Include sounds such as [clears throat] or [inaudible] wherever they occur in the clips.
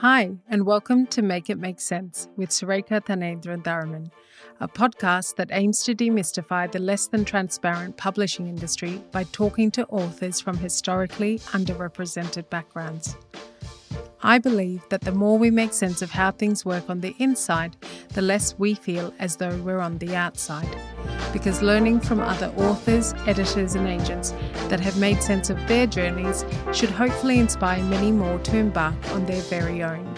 Hi, and welcome to Make It Make Sense with Surekha Thanendra a podcast that aims to demystify the less than transparent publishing industry by talking to authors from historically underrepresented backgrounds. I believe that the more we make sense of how things work on the inside, the less we feel as though we're on the outside. Because learning from other authors, editors, and agents that have made sense of their journeys should hopefully inspire many more to embark on their very own.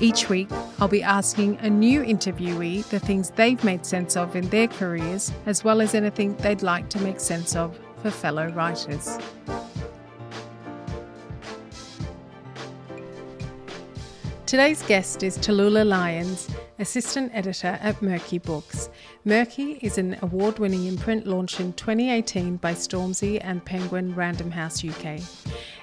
Each week, I'll be asking a new interviewee the things they've made sense of in their careers, as well as anything they'd like to make sense of for fellow writers. Today's guest is Tallulah Lyons, assistant editor at Merky Books. Merky is an award winning imprint launched in 2018 by Stormzy and Penguin Random House UK.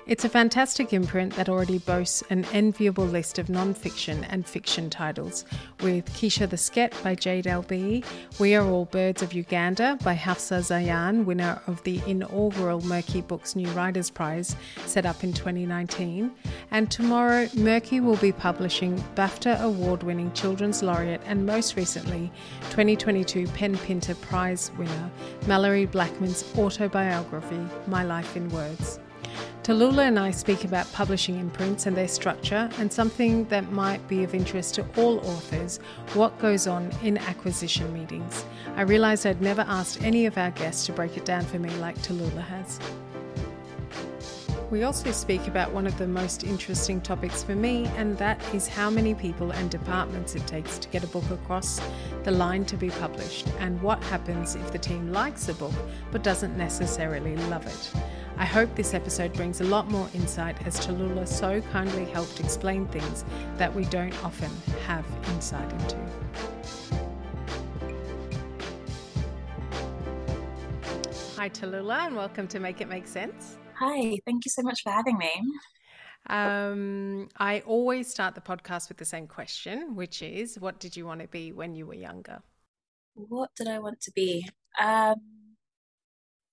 It's a fantastic imprint that already boasts an enviable list of non fiction and fiction titles, with Keisha the Sket by Jade LB, We Are All Birds of Uganda by Hafsa Zayyan, winner of the inaugural Merky Books New Writers Prize set up in 2019. And tomorrow, Merky will be publishing BAFTA award winning children's laureate and most recently 2022 PEN Pinter Prize winner Malorie Blackman's autobiography, My Life in Words. Tallulah and I speak about publishing imprints and their structure, and something that might be of interest to all authors what goes on in acquisition meetings. I realised I'd never asked any of our guests to break it down for me like Tallulah has. We also speak about one of the most interesting topics for me, and that is how many people and departments it takes to get a book across the line to be published, and what happens if the team likes a book but doesn't necessarily love it. I hope this episode brings a lot more insight as Tallulah so kindly helped explain things that we don't often have insight into. Hi, Tallulah, and welcome to Make It Make Sense. Hi, thank you so much for having me. Um, I always start the podcast with the same question, which is what did you want to be when you were younger? What did I want to be? Um,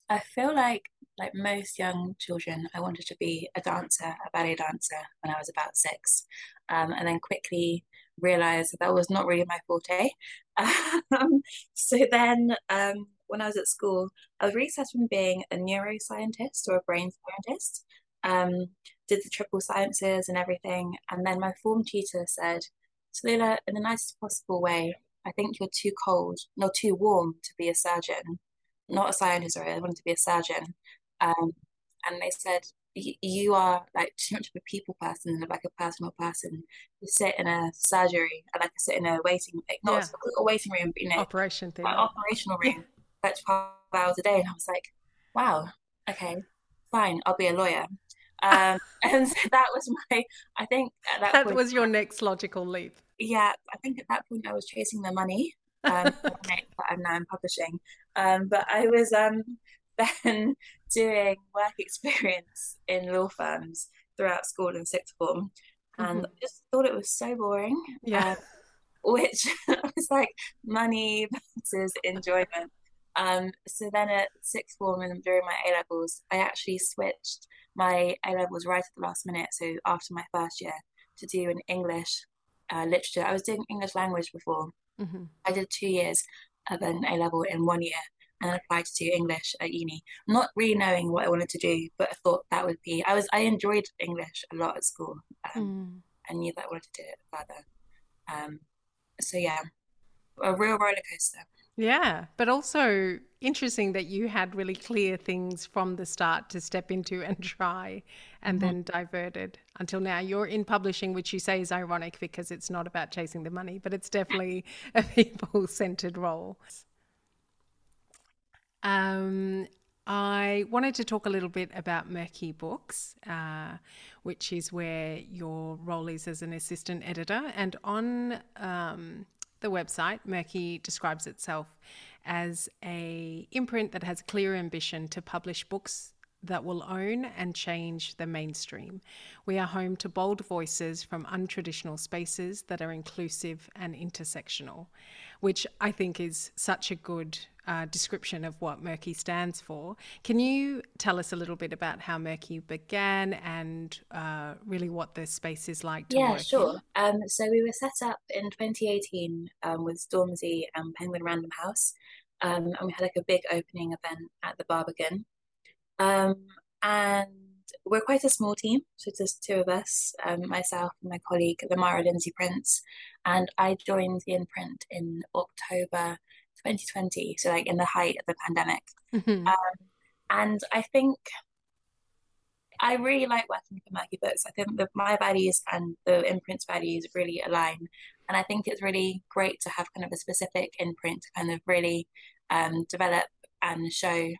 I feel like like most young children, I wanted to be a dancer, a ballet dancer when I was about six, um, and then quickly realized that that was not really my forte. [laughs] Um, so then, um, when I was at school, I was really set on being a neuroscientist or a brain scientist. Um, did the triple sciences and everything, and then my form tutor said, "Tallulah, in the nicest possible way, I think you're too cold, not too warm to be a surgeon." not a scientist, sorry, I wanted to be a surgeon. Um, and they said, you are like too much of a people person and like a personal person. You sit in a surgery, and like I sit in a waiting, like not yeah. a waiting room, but you know, operation like operational room, like 12 hours a day. And I was like, wow, okay, fine, I'll be a lawyer. Um, [laughs] and so that was my, I think that, that point, was your next logical leap. Yeah, I think at that point I was chasing the money um, [laughs] that I'm now in publishing. Um, but I was um, then [laughs] doing work experience in law firms throughout school and sixth form, and mm-hmm. just thought it was so boring. Yeah. Um, [laughs] which [laughs] was like money versus enjoyment. Um, so then at sixth form and during my A levels, I actually switched my A levels right at the last minute. So after my first year, to do an English uh, literature. I was doing English language before. Mm-hmm. I did two years of an A level in one year, and applied to English at uni, not really knowing what I wanted to do, but I thought that would be. I was I enjoyed English a lot at school. Um, mm. I knew that I wanted to do it further. Um, so yeah, a real roller coaster. Yeah, but also interesting that you had really clear things from the start to step into [laughs] and try and mm-hmm. then diverted until now. You're in publishing, which you say is ironic because it's not about chasing the money, but it's definitely [laughs] a people centered role. Um, I wanted to talk a little bit about Merky Books, uh, which is where your role is as an assistant editor. And on um, the website, Merky describes itself as a imprint that has a clear ambition to publish books that will own and change the mainstream. We are home to bold voices from untraditional spaces that are inclusive and intersectional. Which I think is such a good uh, description of what Merky stands for. Can you tell us a little bit about how Merky began and uh, really what the space is like to yeah, sure. Um, so we were set up in 2018 um, with Stormzy and Penguin Random House, um, and we had like a big opening event at the Barbican. Um, and we're quite a small team, so just two of us, um, myself and my colleague Lemara Lindsay Prince, and I joined the imprint in October 2020, so like in the height of the pandemic. Mm-hmm. Um, and I think I really like working for Merky Books. I think that my values and the imprint's values really align. And I think it's really great to have kind of a specific imprint to kind of really um, develop and show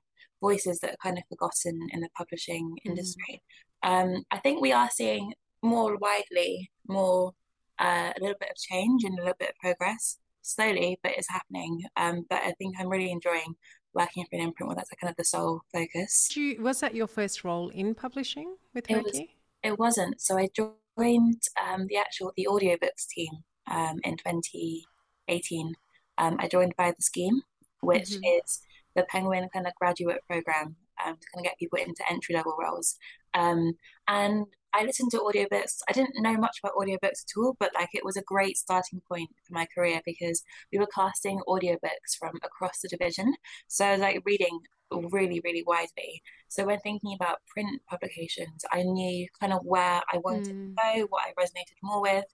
voices that are kind of forgotten in the publishing mm-hmm. industry. Um, I think we are seeing more widely, more uh, a little bit of change and a little bit of progress slowly, but it's happening. Um, but I think I'm really enjoying working for an imprint where that's kind of the sole focus. You, was that your first role in publishing with Merky? It, was, it wasn't. So I joined um, the actual the audiobooks team um, in 2018. Um, I joined by the scheme, which mm-hmm. is the Penguin kind of graduate program um, to kind of get people into entry level roles. Um, and I listened to audiobooks. I didn't know much about audiobooks at all, but like it was a great starting point for my career because we were casting audiobooks from across the division. So I was like reading really, really widely. So when thinking about print publications, I knew kind of where I wanted mm. to go, what I resonated more with.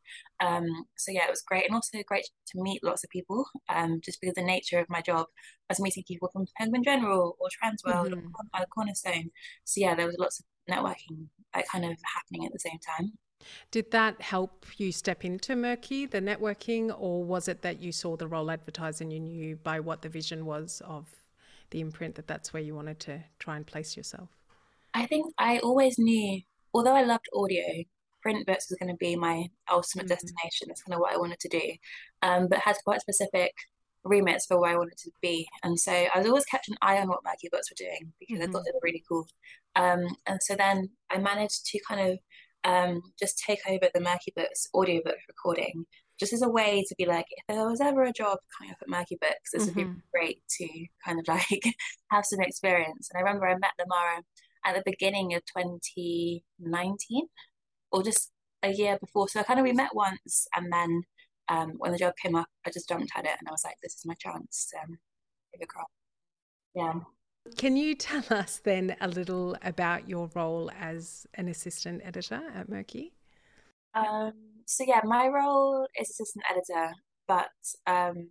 Um, so yeah, it was great, and also great to meet lots of people. Um, just because the nature of my job, I was meeting people from Penguin General or Transworld mm-hmm. or Cornerstone. So yeah, there was lots of networking like kind of happening at the same time. Did that help you step into Merky, the networking, or was it that you saw the role advertised and you knew by what the vision was of the imprint that that's where you wanted to try and place yourself? I think I always knew, although I loved audio, print books was going to be my ultimate mm-hmm. destination. That's kind of what I wanted to do, um, but had quite specific remits for where I wanted to be. And so I was always kept an eye on what Merky Books were doing because mm-hmm. I thought mm-hmm. they were really cool. Um, and so then I managed to kind of um, just take over the Merky Books audiobook recording just as a way to be like, if there was ever a job coming up at Merky Books, this mm-hmm. would be mm-hmm. great to kind of [laughs] like have some experience. And I remember I met Lemara at the beginning of 2019 or just a year before. So I kind of we met once and then um, when the job came up, I just jumped at it and I was like, this is my chance to um, give a crop. Yeah. Can you tell [laughs] us then a little about your role as an assistant editor at Merky? Um, so yeah, my role is assistant editor, but um,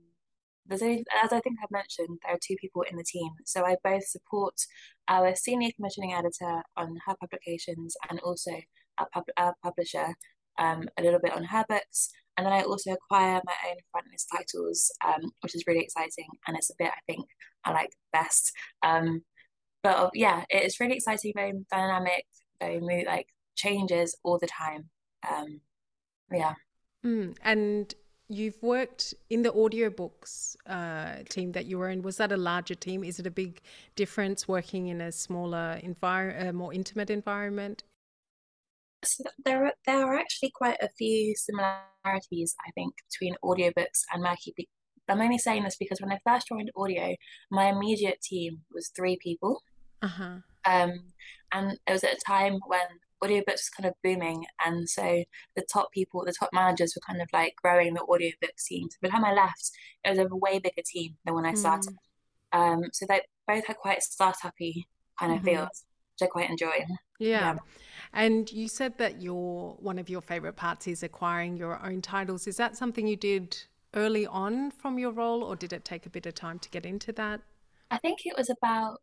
there's only, as I think I've mentioned, there are two people in the team. So I both support our senior commissioning editor on her publications and also our, pub- our publisher um, a little bit on her books. And then I also acquire my own frontlist titles, um, which is really exciting. And it's a bit I think I like best. Um, but uh, yeah, it is really exciting, very dynamic, very mood, like changes all the time. Um, yeah. Mm, and you've worked in the audiobooks uh, team that you were in. Was that a larger team? Is it a big difference working in a smaller environment, a more intimate environment? So there, are, there are actually quite a few similarities, I think, between audiobooks and Merky. I'm only saying this because when I first joined audio, my immediate team was three people. Uh-huh. Um, and it was at a time when audiobooks was kind of booming, and so the top people, the top managers, were kind of like growing the audiobooks team. So by the time I left, it was a way bigger team than when I started. Mm. Um, so they both had quite startup-y kind of mm-hmm. feels, which I quite enjoy. Yeah. yeah. And you said that your one of your favorite parts is acquiring your own titles. Is that something you did early on from your role, or did it take a bit of time to get into that? I think it was about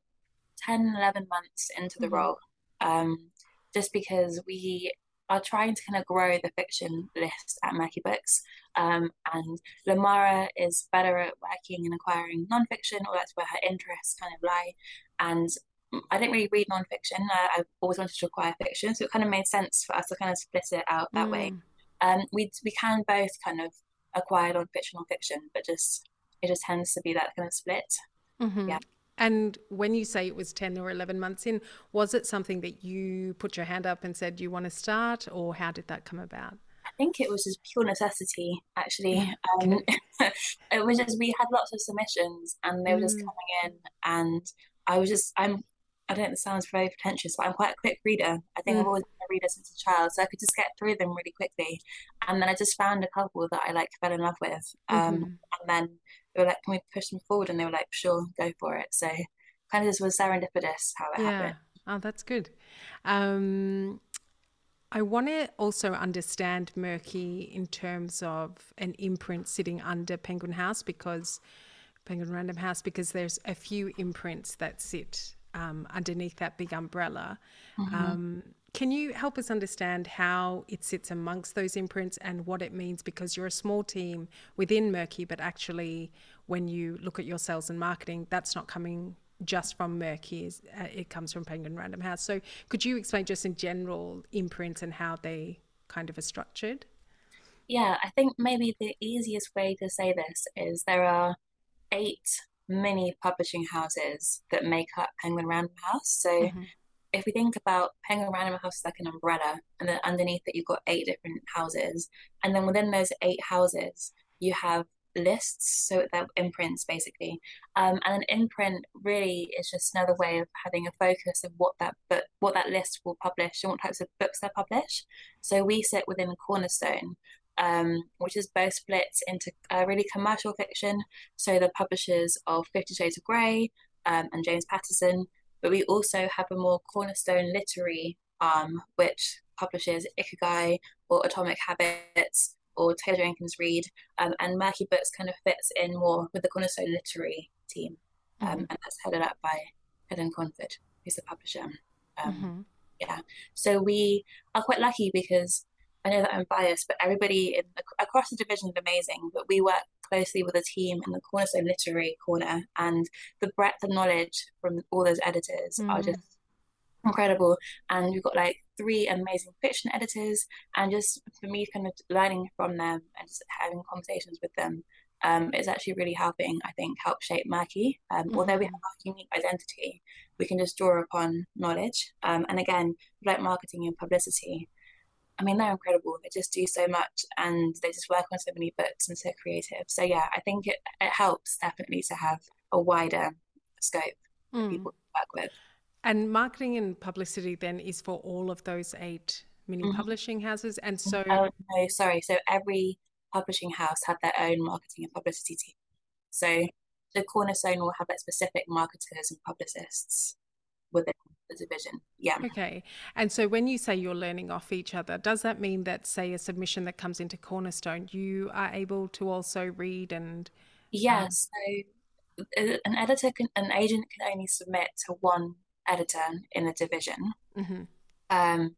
10, 11 months into the mm-hmm. role. Um, just because we are trying to kind of grow the fiction list at Merky Books. Um, and Lemara is better at working and acquiring nonfiction, or that's where her interests kind of lie. And I didn't really read nonfiction. Uh, I always wanted to acquire fiction, so it kind of made sense for us to kind of split it out that mm. way. Um, we we can both kind of acquire nonfiction or fiction, but just it just tends to be that kind of split. Mm-hmm. Yeah. And when you say it was 10 or 11 months in, was it something that you put your hand up and said you want to start, or how did that come about? I think it was just pure necessity, actually. Um, [laughs] it was just we had lots of submissions, and they were just mm. coming in, and I was just I'm I don't know, it sounds very pretentious, but I'm quite a quick reader. I think mm. I've always been a reader since a child, so I could just get through them really quickly. And then I just found a couple that I like fell in love with. Um, mm-hmm. And then they were like, "Can we push them forward?" And they were like, "Sure, go for it." So kind of just was serendipitous how it yeah. happened. Oh, that's good. Um, I want to also understand Merky in terms of an imprint sitting under Penguin House because Penguin Random House because there's a few imprints that sit um, underneath that big umbrella. Mm-hmm. Um, can you help us understand how it sits amongst those imprints and what it means? Because you're a small team within Merky, but actually, when you look at your sales and marketing, that's not coming just from Merky, uh, it comes from Penguin Random House. So, could you explain just in general imprints and how they kind of are structured? Yeah, I think maybe the easiest way to say this is there are eight mini publishing houses that make up Penguin Random House. So, mm-hmm. If we think about Penguin Random House like an umbrella, and then underneath it, you've got eight different houses. And then within those eight houses, you have lists, so they're imprints basically. Um, and an imprint really is just another way of having a focus of what that book, what that list will publish and what types of books they publish. So we sit within Cornerstone, um, which is both split into uh, really commercial fiction, so the publishers of Fifty Shades of Grey um, and James Patterson, but we also have a more Cornerstone literary arm, which publishes Ikigai or Atomic Habits or Taylor Jenkins Reid, um, and Merky Books kind of fits in more with the Cornerstone Literary team, um, mm-hmm. and that's headed up by Helen Conford, who's the publisher. Um, mm-hmm. Yeah, so we are quite lucky because I know that I'm biased, but everybody in across the division is amazing. But we work closely with a team in the Cornerstone Literary Corner, and the breadth of knowledge from all those editors mm-hmm. are just incredible. And we've got like three amazing fiction editors, and just for me, kind of learning from them and just having conversations with them um, is actually really helping. I think help shape Merky. Um, mm-hmm. Although we have a unique identity, we can just draw upon knowledge. Um, and again, like marketing and publicity. I mean, they're incredible. They just do so much and they just work on so many books and so creative. So, yeah, I think it, it helps definitely to have a wider scope mm. people to work with. And marketing and publicity then is for all of those eight mini mm-hmm. publishing houses. And so, oh, no, sorry. So every publishing house had their own marketing and publicity team. So the Cornerstone will have like specific marketers and publicists within the division. Yeah. Okay. And so when you say you're learning off each other, does that mean that, say, a submission that comes into Cornerstone, you are able to also read and. Yeah. Um... So an editor can, an agent can only submit to one editor in the division. Mm-hmm. Um,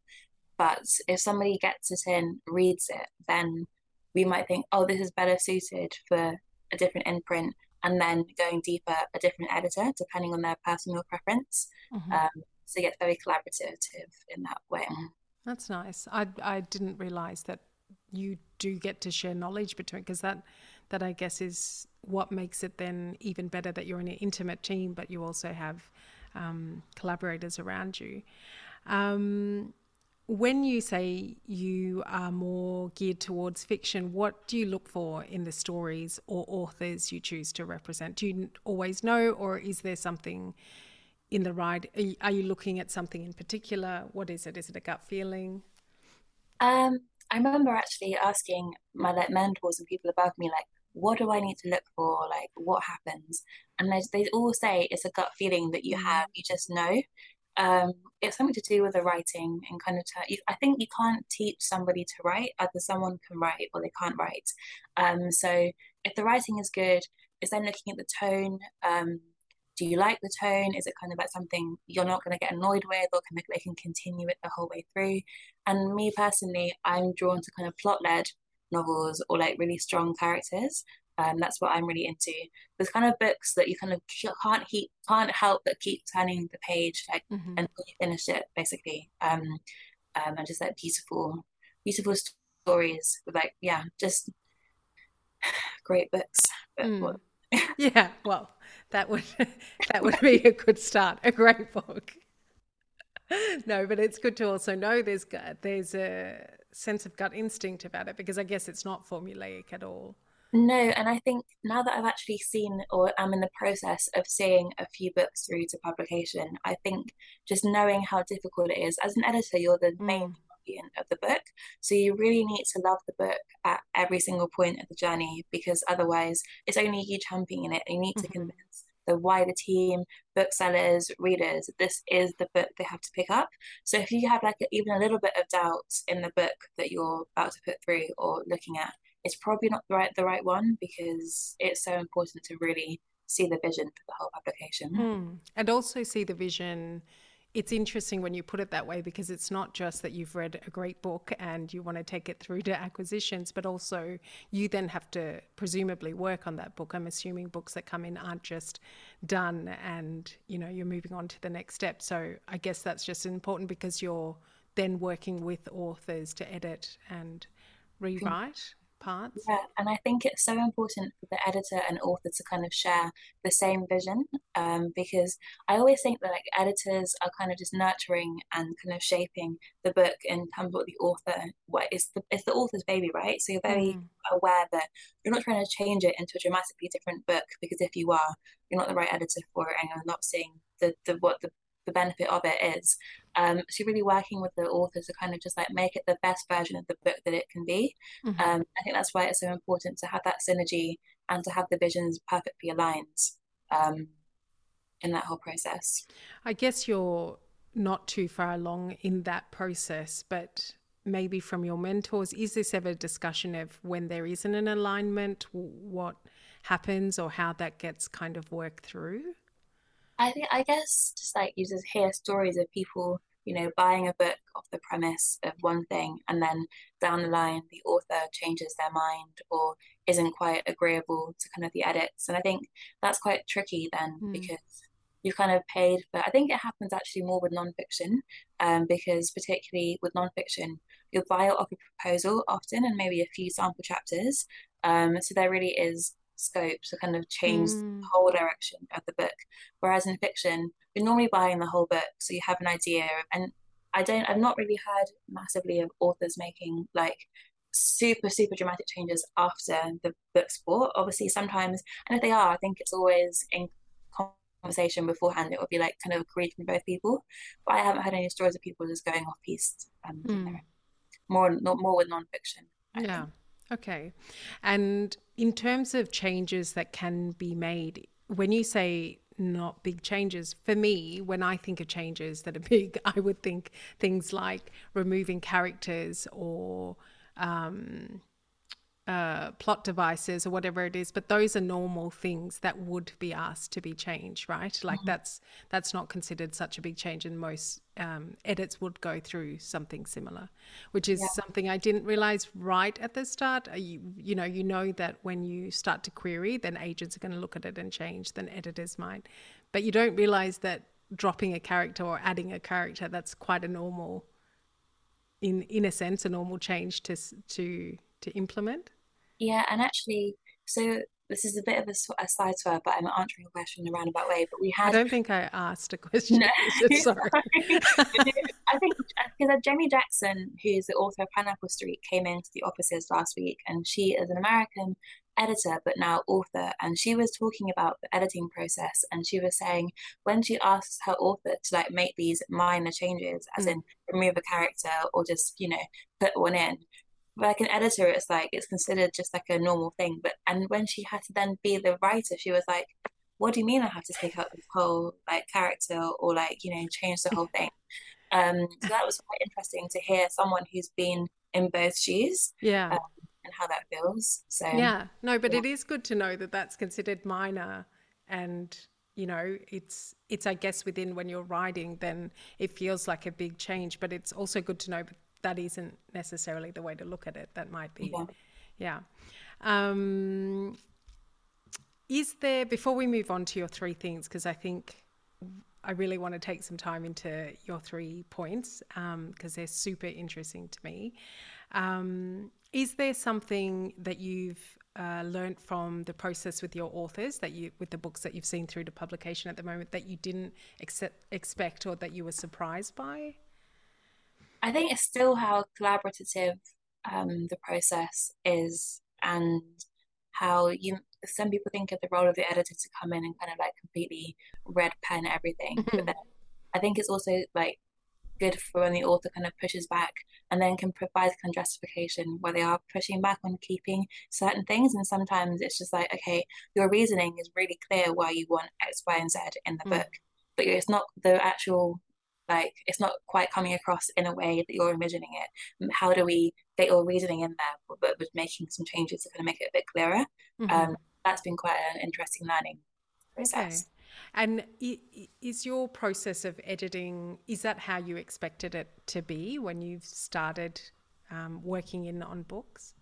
but if somebody gets it in, reads it, then we might think, oh, this is better suited for a different imprint, and then going deeper, a different editor, depending on their personal preference. Mm-hmm. Um, so it gets very collaborative in that way. That's nice. I I didn't realize that you do get to share knowledge between because that that I guess is what makes it then even better that you're in an intimate team, but you also have um, collaborators around you. Um, when you say you are more geared towards fiction, what do you look for in the stories or authors you choose to represent? Do you always know, or is there something in the ride? Are you, are you looking at something in particular? What is it? Is it a gut feeling? Um, I remember actually asking my like mentors and people above me, like, what do I need to look for? Like, what happens? And they, they all say it's a gut feeling that you have, you just know. Um, it's something to do with the writing and kind of, t- I think you can't teach somebody to write, either someone can write or they can't write. Um, so if the writing is good, it's then looking at the tone. Um, do you like the tone? Is it kind of like something you're not going to get annoyed with, or can they, can continue it the whole way through? And me personally, I'm drawn to kind of plot led novels or like really strong characters. Um, that's what I'm really into. There's kind of books that you kind of can't he can't help but keep turning the page like mm-hmm. until you finish it, basically. Um, um, and just like beautiful, beautiful stories with like yeah, just [sighs] great books. Mm. [laughs] yeah, well, that would [laughs] that would be [laughs] a good start. A great book. no, but it's good to also know there's there's a sense of gut instinct about it because I guess it's not formulaic at all. No, and I think now that I've actually seen or I'm in the process of seeing a few books through to publication, I think just knowing how difficult it is as an editor, you're the main mm. of the book. So you really need to love the book at every single point of the journey because otherwise it's only you championing it. You need to mm-hmm. convince the wider team, booksellers, readers, this is the book they have to pick up. So if you have like a, even a little bit of doubt in the book that you're about to put through or looking at, it's probably not the right the right one because it's so important to really see the vision for the whole publication. Mm. And also see the vision it's interesting when you put it that way because it's not just that you've read a great book and you want to take it through to acquisitions, but also you then have to presumably work on that book. I'm assuming books that come in aren't just done and you know you're moving on to the next step. So I guess that's just important because you're then working with authors to edit and rewrite parts. Yeah, and I think it's so important for the editor and author to kind of share the same vision um, because I always think that like editors are kind of just nurturing and kind of shaping the book in terms of what the author what is the it's the author's baby, right? So you're very mm. aware that you're not trying to change it into a dramatically different book because if you are, you're not the right editor for it and you're not seeing the, the what the the benefit of it is. Um, so really working with the author to kind of just like make it the best version of the book that it can be. Mm-hmm. Um, I think that's why it's so important to have that synergy and to have the visions perfectly aligned um, in that whole process. I guess you're not too far along in that process, but maybe from your mentors, is this ever a discussion of when there isn't an alignment, what happens or how that gets kind of worked through? I think I guess just like you just hear stories of people, you know, buying a book off the premise of one thing and then down the line the author changes their mind or isn't quite agreeable to kind of the edits. And I think that's quite tricky then mm. because you've kind of paid for I think it happens actually more with nonfiction, um, because particularly with nonfiction, you'll buy it off a proposal often and maybe a few sample chapters. Um, so there really is scope to kind of change mm. the whole direction of the book. Whereas in fiction, you're normally buying the whole book, so you have an idea. And I don't, I've not really heard massively of authors making like super super dramatic changes after the book's bought. Obviously, sometimes, and if they are, I think it's always in conversation beforehand. It would be like kind of agreed from both people. But I haven't had any stories of people just going off piece. Um, mm. More, not more with nonfiction. I yeah. Think. Okay. And in terms of changes that can be made, when you say not big changes, for me, when I think of changes that are [laughs] big, I would think things like removing characters or um, uh, plot devices or whatever it is but those are normal things that would be asked to be changed right like mm-hmm. that's that's not considered such a big change and most um, edits would go through something similar which is yeah. something i didn't realize right at the start uh, you, you know you know that when you start to query then agents are going to look at it and change then editors might but you don't realize that dropping a character or adding a character that's quite a normal in in a sense a normal change to to to implement? Yeah, and actually, so this is a bit of a, a side swerve, but I'm answering a question in a roundabout way. But we had. I don't think I asked a question. [laughs] [laughs] No, sorry. I think because Jenny Jackson, who's the author of Pineapple Street, came into the offices last week, and she is an American editor but now author and she was talking about the editing process and she was saying when she asks her author to like make these minor changes as mm. in remove a character or just you know put one in like an editor it's like it's considered just like a normal thing. But and when she had to then be the writer she was like what do you mean i have to take out this whole like character or like you know change the whole thing? Um so that was quite interesting to hear someone who's been in both shoes yeah. um, and how that feels. So yeah. No but yeah. it is good to know that that's considered minor and you know it's it's i guess within when you're writing then it feels like a big change. But it's also good to know that isn't necessarily the way to look at it. That might be, yeah. yeah. Um, is there, before we move on to your three things, because I think I really want to take some time into your three points because um, they're super interesting to me. Um, is there something that you've uh, learned from the process with your authors that you with the books that you've seen through to publication at the moment that you didn't accept, expect or that you were surprised by? I think it's still how collaborative um, the process is, and how you some people think of the role of the editor to come in and kind of like completely red pen everything, mm-hmm. then I think it's also like good for when the author kind of pushes back and then can provide kind of justification where they are pushing back on keeping certain things. And sometimes it's just like, okay, your reasoning is really clear why you want X, Y, and Z in the mm. book, but it's not the actual like it's not quite coming across in a way that you're envisioning it. How do we get your reasoning in there, but with making some changes to kind of make it a bit clearer? Mm-hmm. Um, that's been quite an interesting learning process. Okay. And is your process of editing is that how you expected it to be when you started um, working in on books?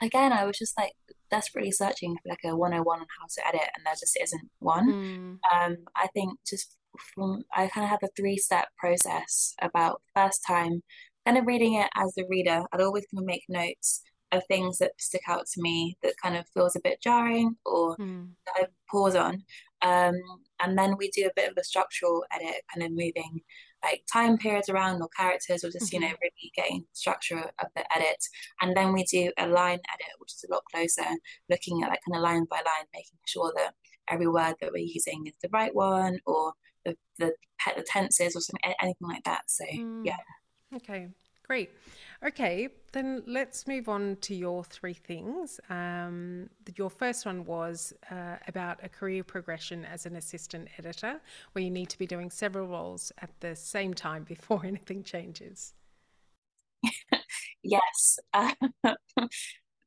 Again, I was just like desperately searching for like a 101 on how to edit, and there just isn't one. Mm. Um, I think just from I kind of have a three step process about first time, kind of reading it as the reader. I'd always kind of make notes of things that stick out to me that kind of feels a bit jarring or mm. that I pause on. Um, and then we do a bit of a structural edit, kind of moving like time periods around or characters or just, mm-hmm. you know, really getting structure of the edit. And then we do a line edit, which is a lot closer, looking at like kind of line by line, making sure that every word that we're using is the right one or the the, the tenses or something, anything like that. So mm. yeah. Okay, great. Okay, then let's move on to your three things. Um, your first one was uh, about a career progression as an assistant editor, where you need to be doing several roles at the same time [laughs] before anything changes. [laughs] yes. Uh, [laughs]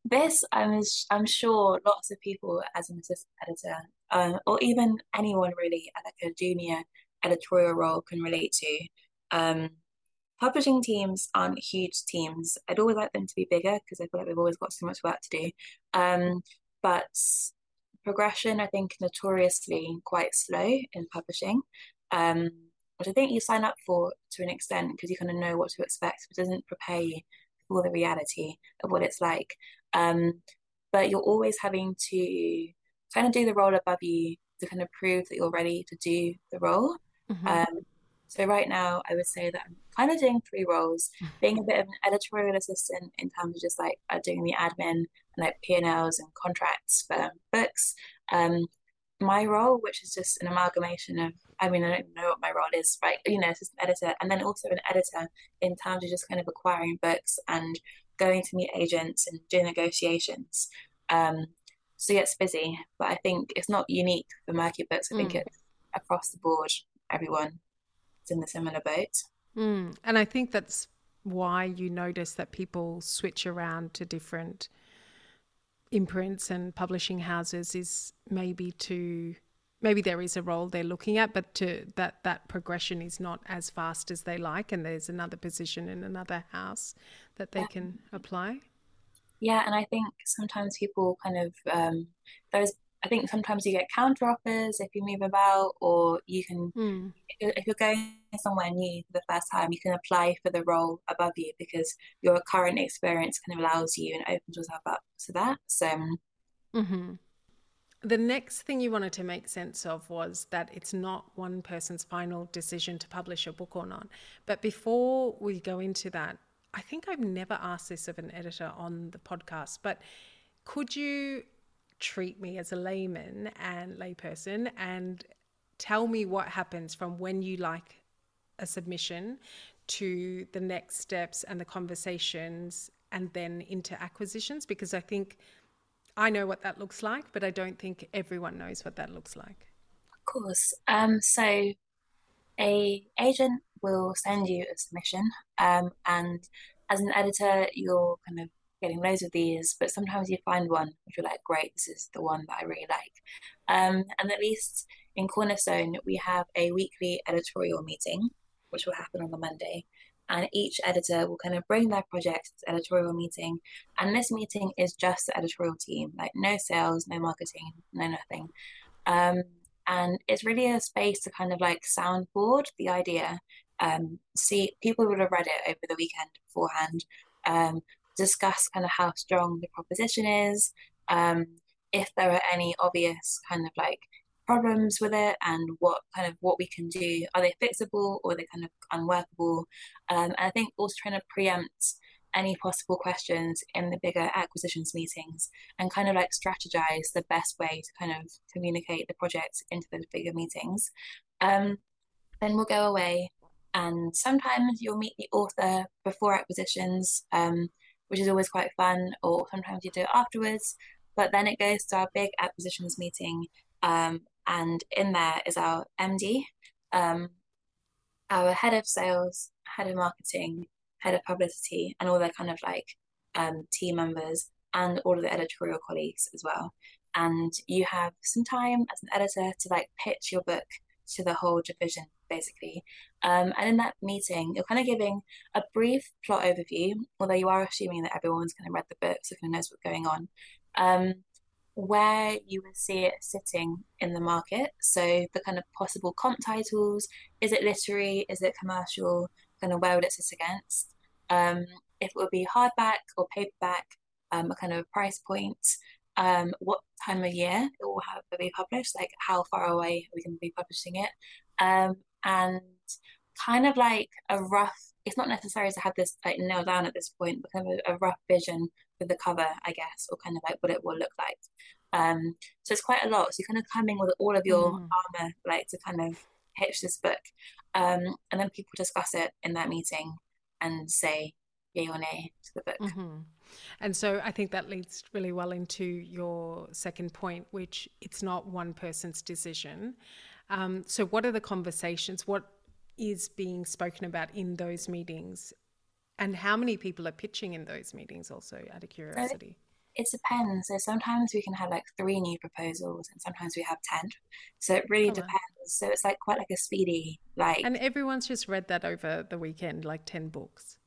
this, I'm, I'm sure lots of people as an assistant editor, uh, or even anyone really at like a junior editorial role can relate to. Um, publishing teams aren't huge teams. I'd always like them to be bigger because I feel like they've always got so much work to do. Um, but progression, I think, notoriously quite slow in publishing, um, which I think you sign up for to an extent because you kind of know what to expect, but doesn't prepare you for the reality of what it's like. Um, but you're always having to kind of do the role above you to kind of prove that you're ready to do the role. Mm-hmm. Um, so right now, I would say that I'm kind of doing three roles: being a bit of an editorial assistant in terms of just like uh, doing the admin and like P and Ls and contracts for books. Um, my role, which is just an amalgamation of, I mean, I don't know what my role is, right? You know, just an editor, and then also an editor in terms of just kind of acquiring books and going to meet agents and doing negotiations. Um, so yeah, it's busy, but I think it's not unique for Merky Books. I think mm. it's across the board, everyone is in the similar boat. Mm. And I think that's why you notice that people switch around to different imprints and publishing houses is maybe to maybe there is a role they're looking at but to that that progression is not as fast as they like and there's another position in another house that they can apply yeah and i think sometimes people kind of um, those I think sometimes you get counter offers if you move about, or you can, mm. if you're going somewhere new for the first time, you can apply for the role above you because your current experience kind of allows you and opens yourself up to that. So, mm-hmm. the next thing you wanted to make sense of was that it's not one person's final decision to publish a book or not. But before we go into that, I think I've never asked this of an editor on the podcast, but could you treat me as a layman and layperson and tell me what happens from when you like a submission to the next steps and the conversations and then into acquisitions because I think I know what that looks like, but I don't think everyone knows what that looks like. Of course. Um, so a agent will send you a submission, um, and as an editor, you're kind of getting loads of these, but sometimes you find one which you're like, great, this is the one that I really like. Um, and at least in Cornerstone, we have a weekly editorial meeting, which will happen on the Monday. And each editor will kind of bring their project to editorial meeting. And this meeting is just the editorial team, like no sales, no marketing, no nothing. Um, and it's really a space to kind of like soundboard the idea. Um, see, people would have read it over the weekend beforehand. Um, discuss kind of how strong the proposition is, um, if there are any obvious kind of like problems with it and what kind of what we can do. Are they fixable or are they kind of unworkable? Um, and I think also trying to preempt any possible questions in the bigger acquisitions meetings and kind of like strategize the best way to kind of communicate the project into the bigger meetings. Um, then we'll go away and sometimes you'll meet the author before acquisitions, um, which is always quite fun, or sometimes you do it afterwards. But then it goes to our big acquisitions meeting, um, and in there is our MD, um, our head of sales, head of marketing, head of publicity, and all their kind of like um, team members, and all of the editorial colleagues as well. And you have some time as an editor to like pitch your book to the whole division, basically. Um, and in that meeting, you're kind of giving a brief plot overview, although you are assuming that everyone's kind of read the book, so kind of knows what's going on. Um, where you would see it sitting in the market. So the kind of possible comp titles, is it literary, is it commercial, kind of where would it sit against? Um, if it would be hardback or paperback, um, a kind of price point, um, what time of year it will have to be published, like how far away are we going to be publishing it, um, and kind of like a rough. It's not necessary to have this like nailed down at this point, but kind of a, a rough vision for the cover, I guess, or kind of like what it will look like. Um, so it's quite a lot. So you're kind of coming with all of your mm. armor, like to kind of pitch this book, um, and then people discuss it in that meeting and say yay or nay to the book. Mm-hmm. And so I think that leads really well into your second point, which it's not one person's decision. Um, so, what are the conversations? What is being spoken about in those meetings? And how many people are pitching in those meetings, also, out of curiosity? it depends. So sometimes we can have like three new proposals, and sometimes we have ten. So it really oh, depends. So it's like quite like a speedy like. And everyone's just read that over the weekend, like ten books.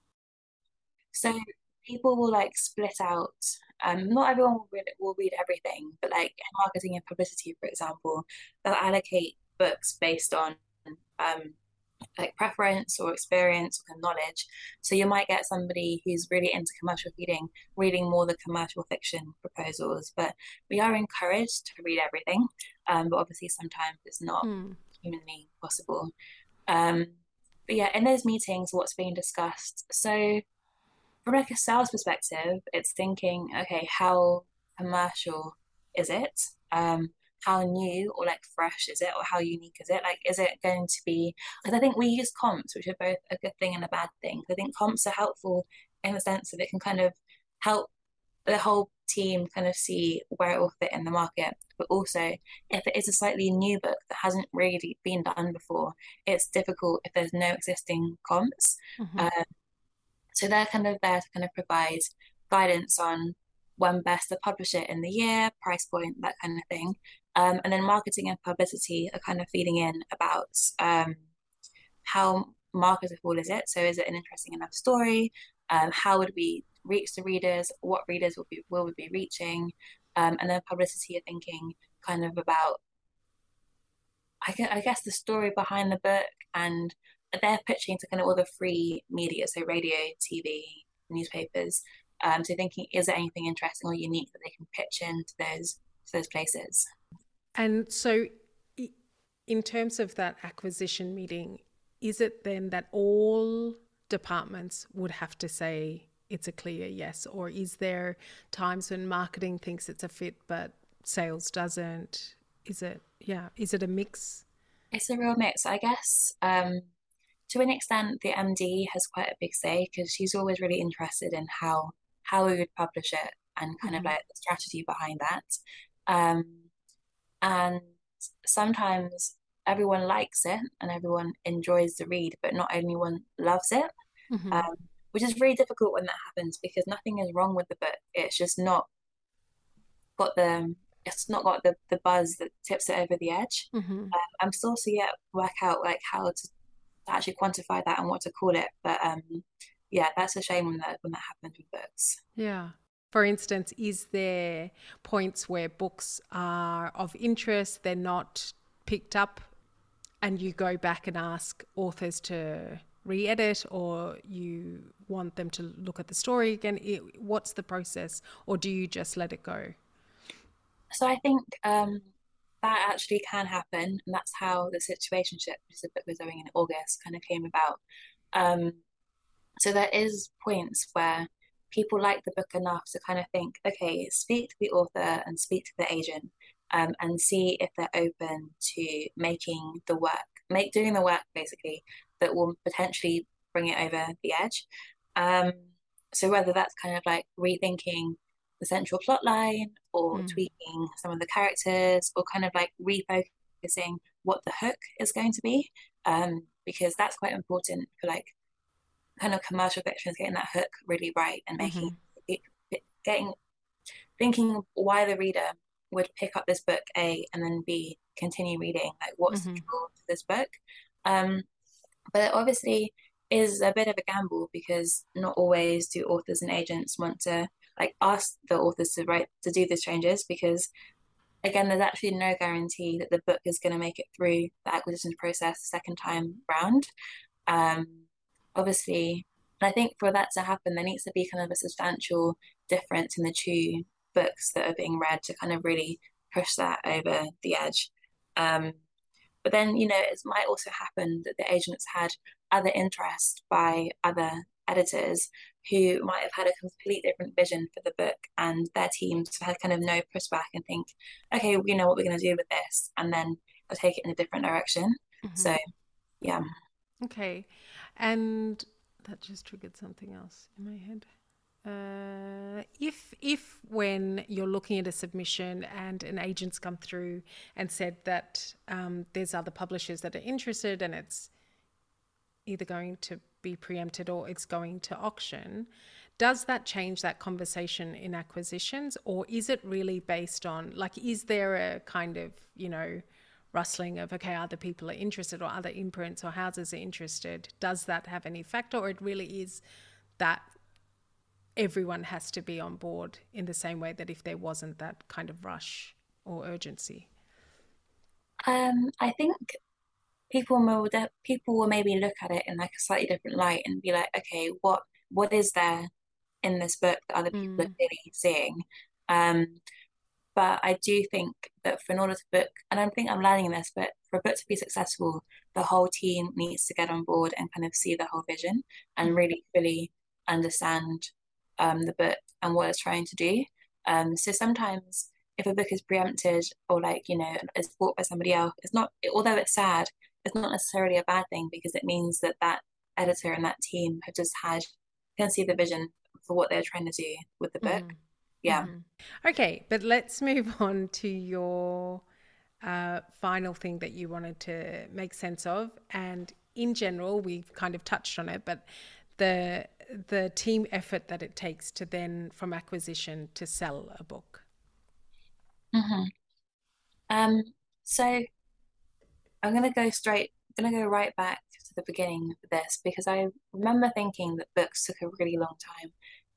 So people will like split out. Um, not everyone will read, will read everything, but like marketing and publicity, for example, they'll allocate books based on um, like preference or experience or knowledge. So you might get somebody who's really into commercial feeding reading more the commercial fiction proposals, but we are encouraged to read everything. Um, but obviously sometimes it's not mm. humanly possible. Um, but yeah, in those meetings, what's being discussed? So from like a sales perspective, it's thinking, okay, how commercial is it? Um, how new or like fresh is it? Or how unique is it? Like is it going to be because i think we use comps which are both a good thing and a bad thing. I think comps are helpful in the sense that it can kind of help the whole team kind of see where it will fit in the market. But also if it is a slightly new book that hasn't really been done before it's difficult if there's no existing comps. Mm-hmm. um, so they're kind of there to kind of provide guidance on when best to publish it in the year, price point, that kind of thing. Um, and then marketing and publicity are kind of feeding in about um, how marketable is it? So is it an interesting enough story? Um, how would we reach the readers? What readers will be will we be reaching? Um, and then publicity are thinking kind of about I guess, I guess the story behind the book and they're pitching to kind of all the free media, so radio, TV, newspapers. Um, so thinking, is there anything interesting or unique that they can pitch into those to those places? And so, in terms of that acquisition meeting, is it then that all departments would have to say it's a clear yes? Or is there times when marketing thinks it's a fit but sales doesn't? Is it, yeah, is it a mix? It's a real mix, I guess. Um, to an extent, the MD has quite a big say because she's always really interested in how how we would publish it and kind mm-hmm. of like the strategy behind that. Um, and sometimes everyone likes it and everyone enjoys the read, but not everyone loves it. Mm-hmm. Um, which is really difficult when that happens because nothing is wrong with the book. It's just not got the it's not got the, the buzz that tips it over the edge. Mm-hmm. Um, I'm still to yet work out like how to, to, actually quantify that and what to call it. But um, yeah, that's a shame when that when that happens with books. Yeah. For instance, is there points where books are of interest, they're not picked up, and you go back and ask authors to re edit, or you want them to look at the story again? What's the process, or do you just let it go? so I think um, that actually can happen, and that's how the situationship, which is a book we're doing in August, kind of came about. Um, so there is points where people like the book enough to kind of think, okay, speak to the author and speak to the agent, um, and see if they're open to making the work, make doing the work basically that will potentially bring it over the edge. Um, so whether that's kind of like rethinking the central plot line or mm. tweaking some of the characters or kind of like refocusing what the hook is going to be um, because that's quite important for like kind of commercial is getting that hook really right and making mm-hmm. it, getting thinking why the reader would pick up this book a and then b continue reading like what's mm-hmm. the draw to this book um, but it obviously is a bit of a gamble because not always do authors and agents want to like ask the authors to write to do the changes because again there's actually no guarantee that the book is going to make it through the acquisition process the second time round. Um, obviously and i think for that to happen there needs to be kind of a substantial difference in the two books that are being read to kind of really push that over the edge. Um, but then you know it might also happen that the agents had other interest by other editors who might have had a complete different vision for the book and their teams had kind of no pushback and think, okay, we know what we're going to do with this, and then they'll take it in a different direction. Mm-hmm. So, yeah. Okay. And that just triggered something else in my head. Uh, if if when you're looking at a submission and an agent's come through and said that um, there's other publishers that are interested and it's either going to be preempted or it's going to auction. Does that change that conversation in acquisitions, or is it really based on like, is there a kind of, you know, rustling of, okay, other people are interested or other imprints or houses are interested? Does that have any factor, or it really is that everyone has to be on board in the same way that if there wasn't that kind of rush or urgency? Um, I think people will people will maybe look at it in like a slightly different light and be like, okay, what what is there in this book that other people mm. are clearly seeing? Um, but I do think that for in order to book, and I think I'm learning this, but for a book to be successful, the whole team needs to get on board and kind of see the whole vision and mm. really fully understand um, the book and what it's trying to do. Um, so sometimes if a book is preempted or like you know is bought by somebody else, it's not. Although it's sad, it's not necessarily a bad thing because it means that that editor and that team have just had can see the vision for what they're trying to do with the book. Mm. Yeah. Mm. Okay, but let's move [laughs] on to your uh, final thing that you wanted to make sense of, and in general, we've kind of touched on it, but the the team effort that it takes to then from acquisition to sell a book. Mm-hmm. Um, so I'm gonna go straight. I'm gonna go right back to the beginning of this because I remember thinking that books took a really long time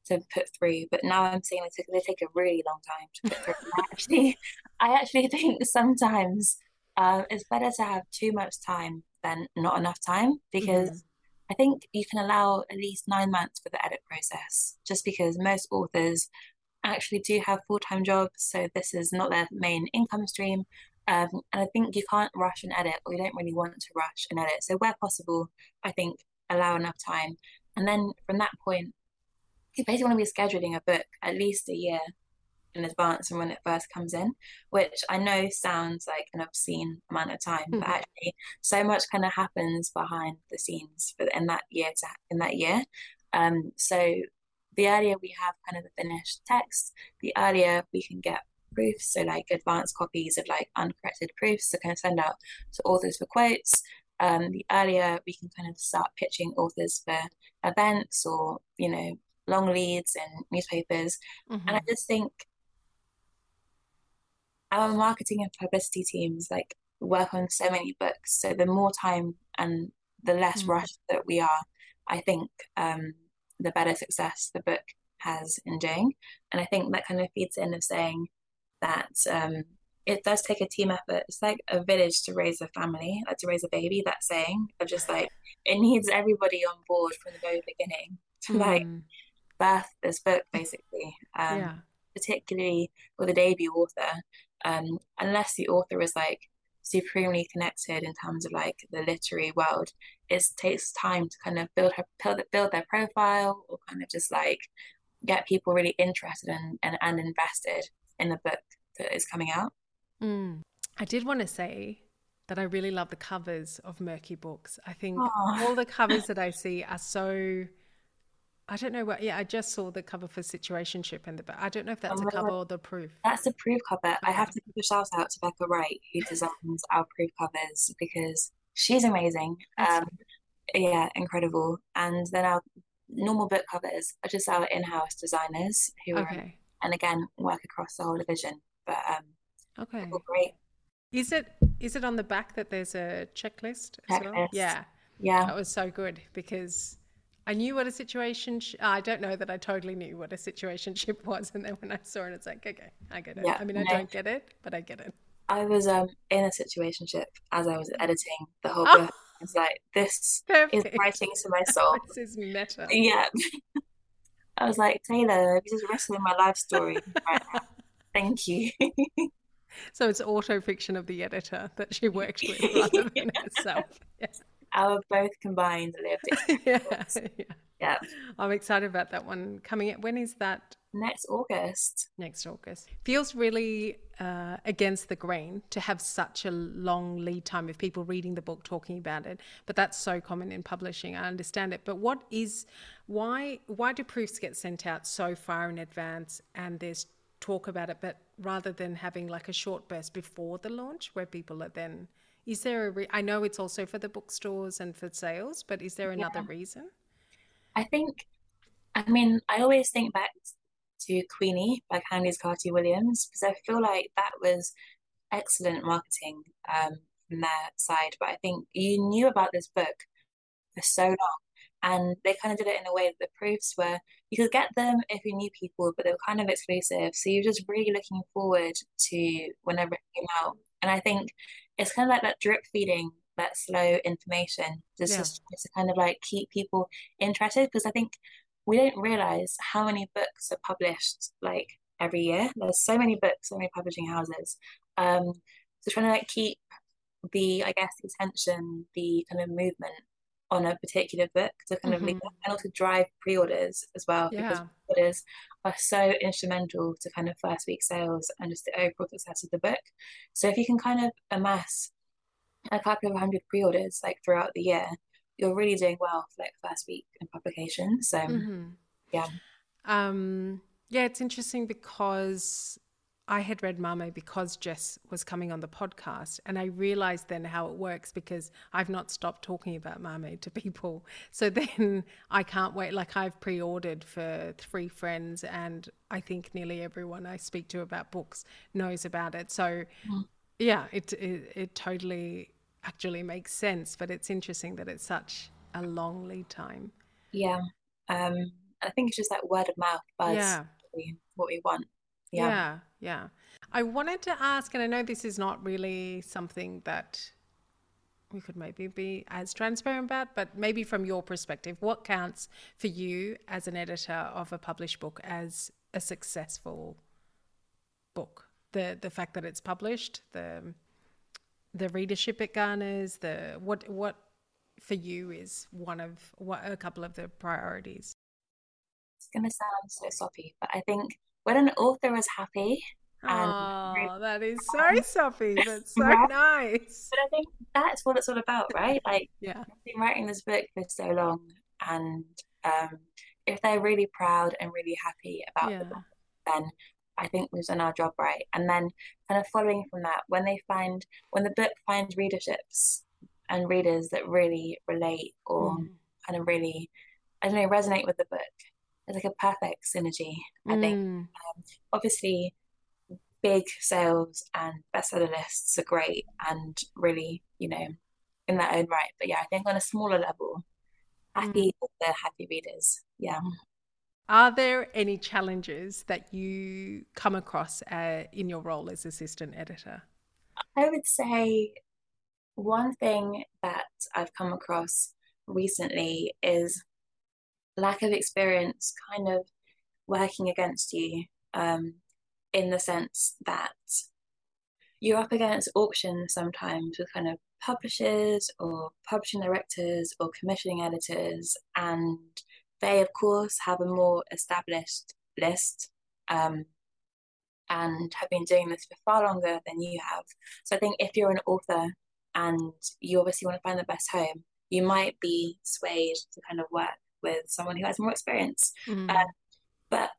to put through, but now I'm seeing they, they take a really long time to put through. I [laughs] actually, I actually think sometimes uh, it's better to have too much time than not enough time because. Mm-hmm. I think you can allow at least nine months for the edit process, just because most authors actually do have full time jobs, so this is not their main income stream. Um, and I think you can't rush and edit, or you don't really want to rush and edit. So where possible, I think allow enough time. And then from that point, you basically want to be scheduling a book at least a year in advance from when it first comes in, which I know sounds like an obscene amount of time, mm-hmm. but actually so much kind of happens behind the scenes for in that year to in that year. Um, so the earlier we have kind of the finished text, the earlier we can get proofs, so like advanced copies of like uncorrected proofs to kind of send out to authors for quotes. Um, the earlier we can kind of start pitching authors for events or you know long leads in newspapers, mm-hmm. and I just think our marketing and publicity teams like work on so many books, so the more time and the less mm-hmm. rush that we are, I think um, the better success the book has in doing. And I think that kind of feeds in of saying that um, it does take a team effort. It's like a village to raise a family, like to raise a baby. That saying of just like it needs everybody on board from the very beginning to mm. like birth this book, basically. Um, yeah. particularly with a debut author, um, unless the author is like supremely connected in terms of like the literary world, it takes time to kind of build her build, build their profile or kind of just like get people really interested in, and, and invested in the book that is coming out. Mm. I did want to say that I really love the covers of Merky books. I think Aww. all the covers that I [laughs] see are so. I don't know what. Yeah, I just saw the cover for Situationship in the but I don't know if that's oh, a cover or the proof. That's the proof cover. I have to give a shout out to Becca Wright, who designs our proof covers because she's amazing. Um, yeah, incredible. And then our normal book covers are just our in-house designers who okay. are, and again work across the whole division. But um, okay, great. Is it is it on the back that there's a checklist as checklist. well? Yeah, yeah. That was so good because I knew what a situation. Sh- I don't know that I totally knew what a situation [laughs] ship was, and then when I saw it, it's like, okay, I get it. Yeah, I mean, I no. don't get it, but I get it. I was um in a situation ship as I was editing the whole oh. book. It's like this Perfect. is writing to my [laughs] soul. this is meta. Yeah. [laughs] I was like, Taylor, you just wrestling my life story right [laughs] Thank you. so it's auto fiction of the editor that she worked with [laughs] rather than yeah. herself. Yes. Our both combined lived [laughs] yeah, yeah. yeah. I'm excited about that one coming. Up. When is that next August. Next August. Feels really uh, against the grain to have such a long lead time of people reading the book, talking about it. But that's so common in publishing. I understand it. But what is why why do proofs get sent out so far in advance and there's talk about it, but rather than having like a short burst before the launch where people are then is there a re- I know it's also for the bookstores and for sales, but is there another yeah. reason? I think I mean, I always think back to Queenie by Candice Carty Williams because I feel like that was excellent marketing um, from their side. But I think you knew about this book for so long, and they kind of did it in a way that the proofs were you could get them if you knew people, but they were kind of exclusive. So you're just really looking forward to whenever it came out. And I think it's kind of like that drip feeding that slow information just, yeah. just, just to kind of like keep people interested because I think we don't realize how many books are published like every year. There's so many books, so many publishing houses. Um, so trying to like keep the, I guess, the attention, the kind of movement on a particular book to kind mm-hmm. of and also drive pre-orders as well yeah. because pre-orders are so instrumental to kind of first week sales and just the overall success of the book. So if you can kind of amass a couple of hundred pre-orders like throughout the year, you're really doing well for like first week in publication. So mm-hmm. yeah. Um yeah, it's interesting because I had read Maame because Jess was coming on the podcast, and I realized then how it works because I've not stopped talking about Maame to people. [laughs] So then I can't wait. Like I've pre-ordered for three friends, and I think nearly everyone I speak to about books knows about it. So mm. yeah, it, it it totally actually makes sense, but it's interesting that it's such a long lead time. Yeah. Um, I think it's just that word of mouth buzz. Yeah. What we want. Yeah. yeah. Yeah. I wanted to ask, and I know this is not really something that we could maybe be as transparent about, but maybe from your perspective, what counts for you as an editor of a published book as a successful book? The the fact that it's published, the the readership it garners, the what what for you is one of what a couple of the priorities. It's gonna sound so soppy, but I think when an author is happy. Oh, [laughs] that is so soppy. [laughs] That's so right? nice. But I think that's what it's all about, right? Like, yeah, I've been writing this book for so long, and um, if they're really proud and really happy about yeah. the book, then I think we've done our job right. And then kind of following from that, when they find when the book finds readerships and readers that really relate or mm. kind of really, I don't know, resonate with the book, it's like a perfect synergy. I mm. think um, obviously big sales and bestseller lists are great and really, you know, in their own right. But yeah, I think on a smaller level, happy mm. the happy readers. Yeah. Are there any challenges that you come across uh, in your role as assistant editor? I would say one thing that I've come across recently is lack of experience kind of working against you um, in the sense that you're up against auctions sometimes with kind of publishers or publishing directors or commissioning editors, and they, of course, have a more established list um, and have been doing this for far longer than you have. So I think if you're an author and you obviously want to find the best home, you might be swayed to kind of work with someone who has more experience. Mm. Uh, but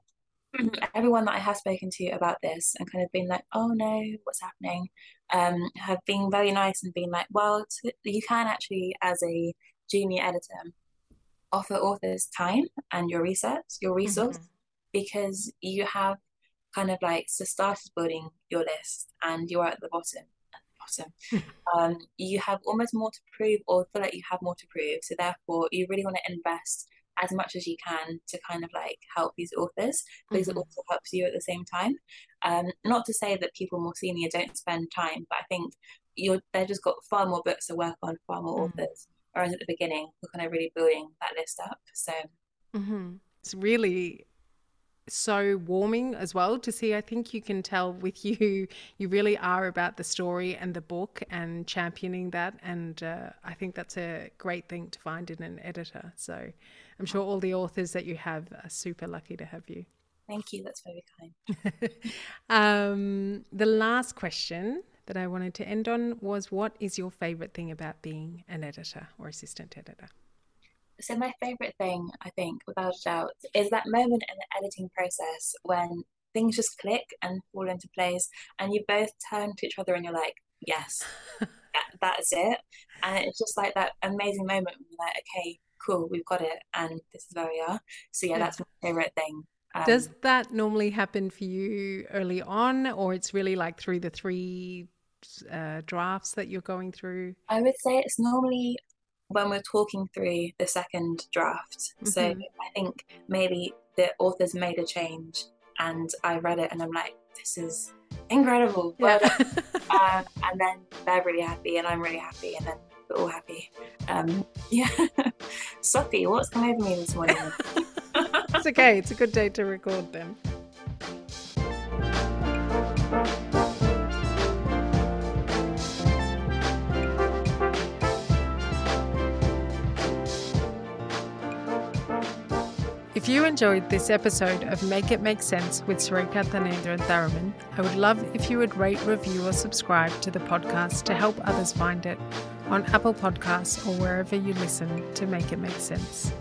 [clears throat] everyone that I have spoken to about this and kind of been like, oh no, what's happening, um, have been very nice and been like, well, t- you can actually, as a junior editor, offer authors time and your research, your resource, mm-hmm. because you have kind of like so started building your list and you're at the bottom. At the bottom, [laughs] um, you have almost more to prove or feel like you have more to prove. So therefore, you really want to invest as much as you can to kind of like help these authors because mm-hmm. it also helps you at the same time. Um, not to say that people more senior don't spend time, but I think you're they've just got far more books to work on, far more mm-hmm. authors. Whereas at the beginning, we're kind of really building that list up. So mm-hmm. it's really so warming as well to see. I think you can tell with [laughs] you, you really are about the story and the book and championing that. And uh, I think that's a great thing to find in an editor. So I'm sure all the authors that you have are super lucky to have you. Thank you. That's very kind. [laughs] um, the last question that I wanted to end on was what is your favorite thing about being an editor or assistant editor? So, my favorite thing, I think, without a doubt, is that moment in the editing process when things just click and fall into place, and you both turn to each other and you're like, yes, [laughs] that, that's it. And it's just like that amazing moment when you're like, okay, cool, we've got it, and this is where we are. So, yeah, that's my favorite thing. Um, Does that normally happen for you early on, or it's really like through the three uh, drafts that you're going through? I would say it's normally when we're talking through the second draft. Mm-hmm. So I think maybe the author's made a change and I read it and I'm like, this is incredible. Yeah. [laughs] um, and then they're really happy and I'm really happy and then we're all happy. Um, [laughs] yeah. Sophie, what's come over me this morning? [laughs] it's okay. It's a good day to record then. If you enjoyed this episode of Make It Make Sense with Sarika Thanendra Tharaman, I would love if you would rate, review, or subscribe to the podcast to help others find it on Apple Podcasts or wherever you listen to Make It Make Sense.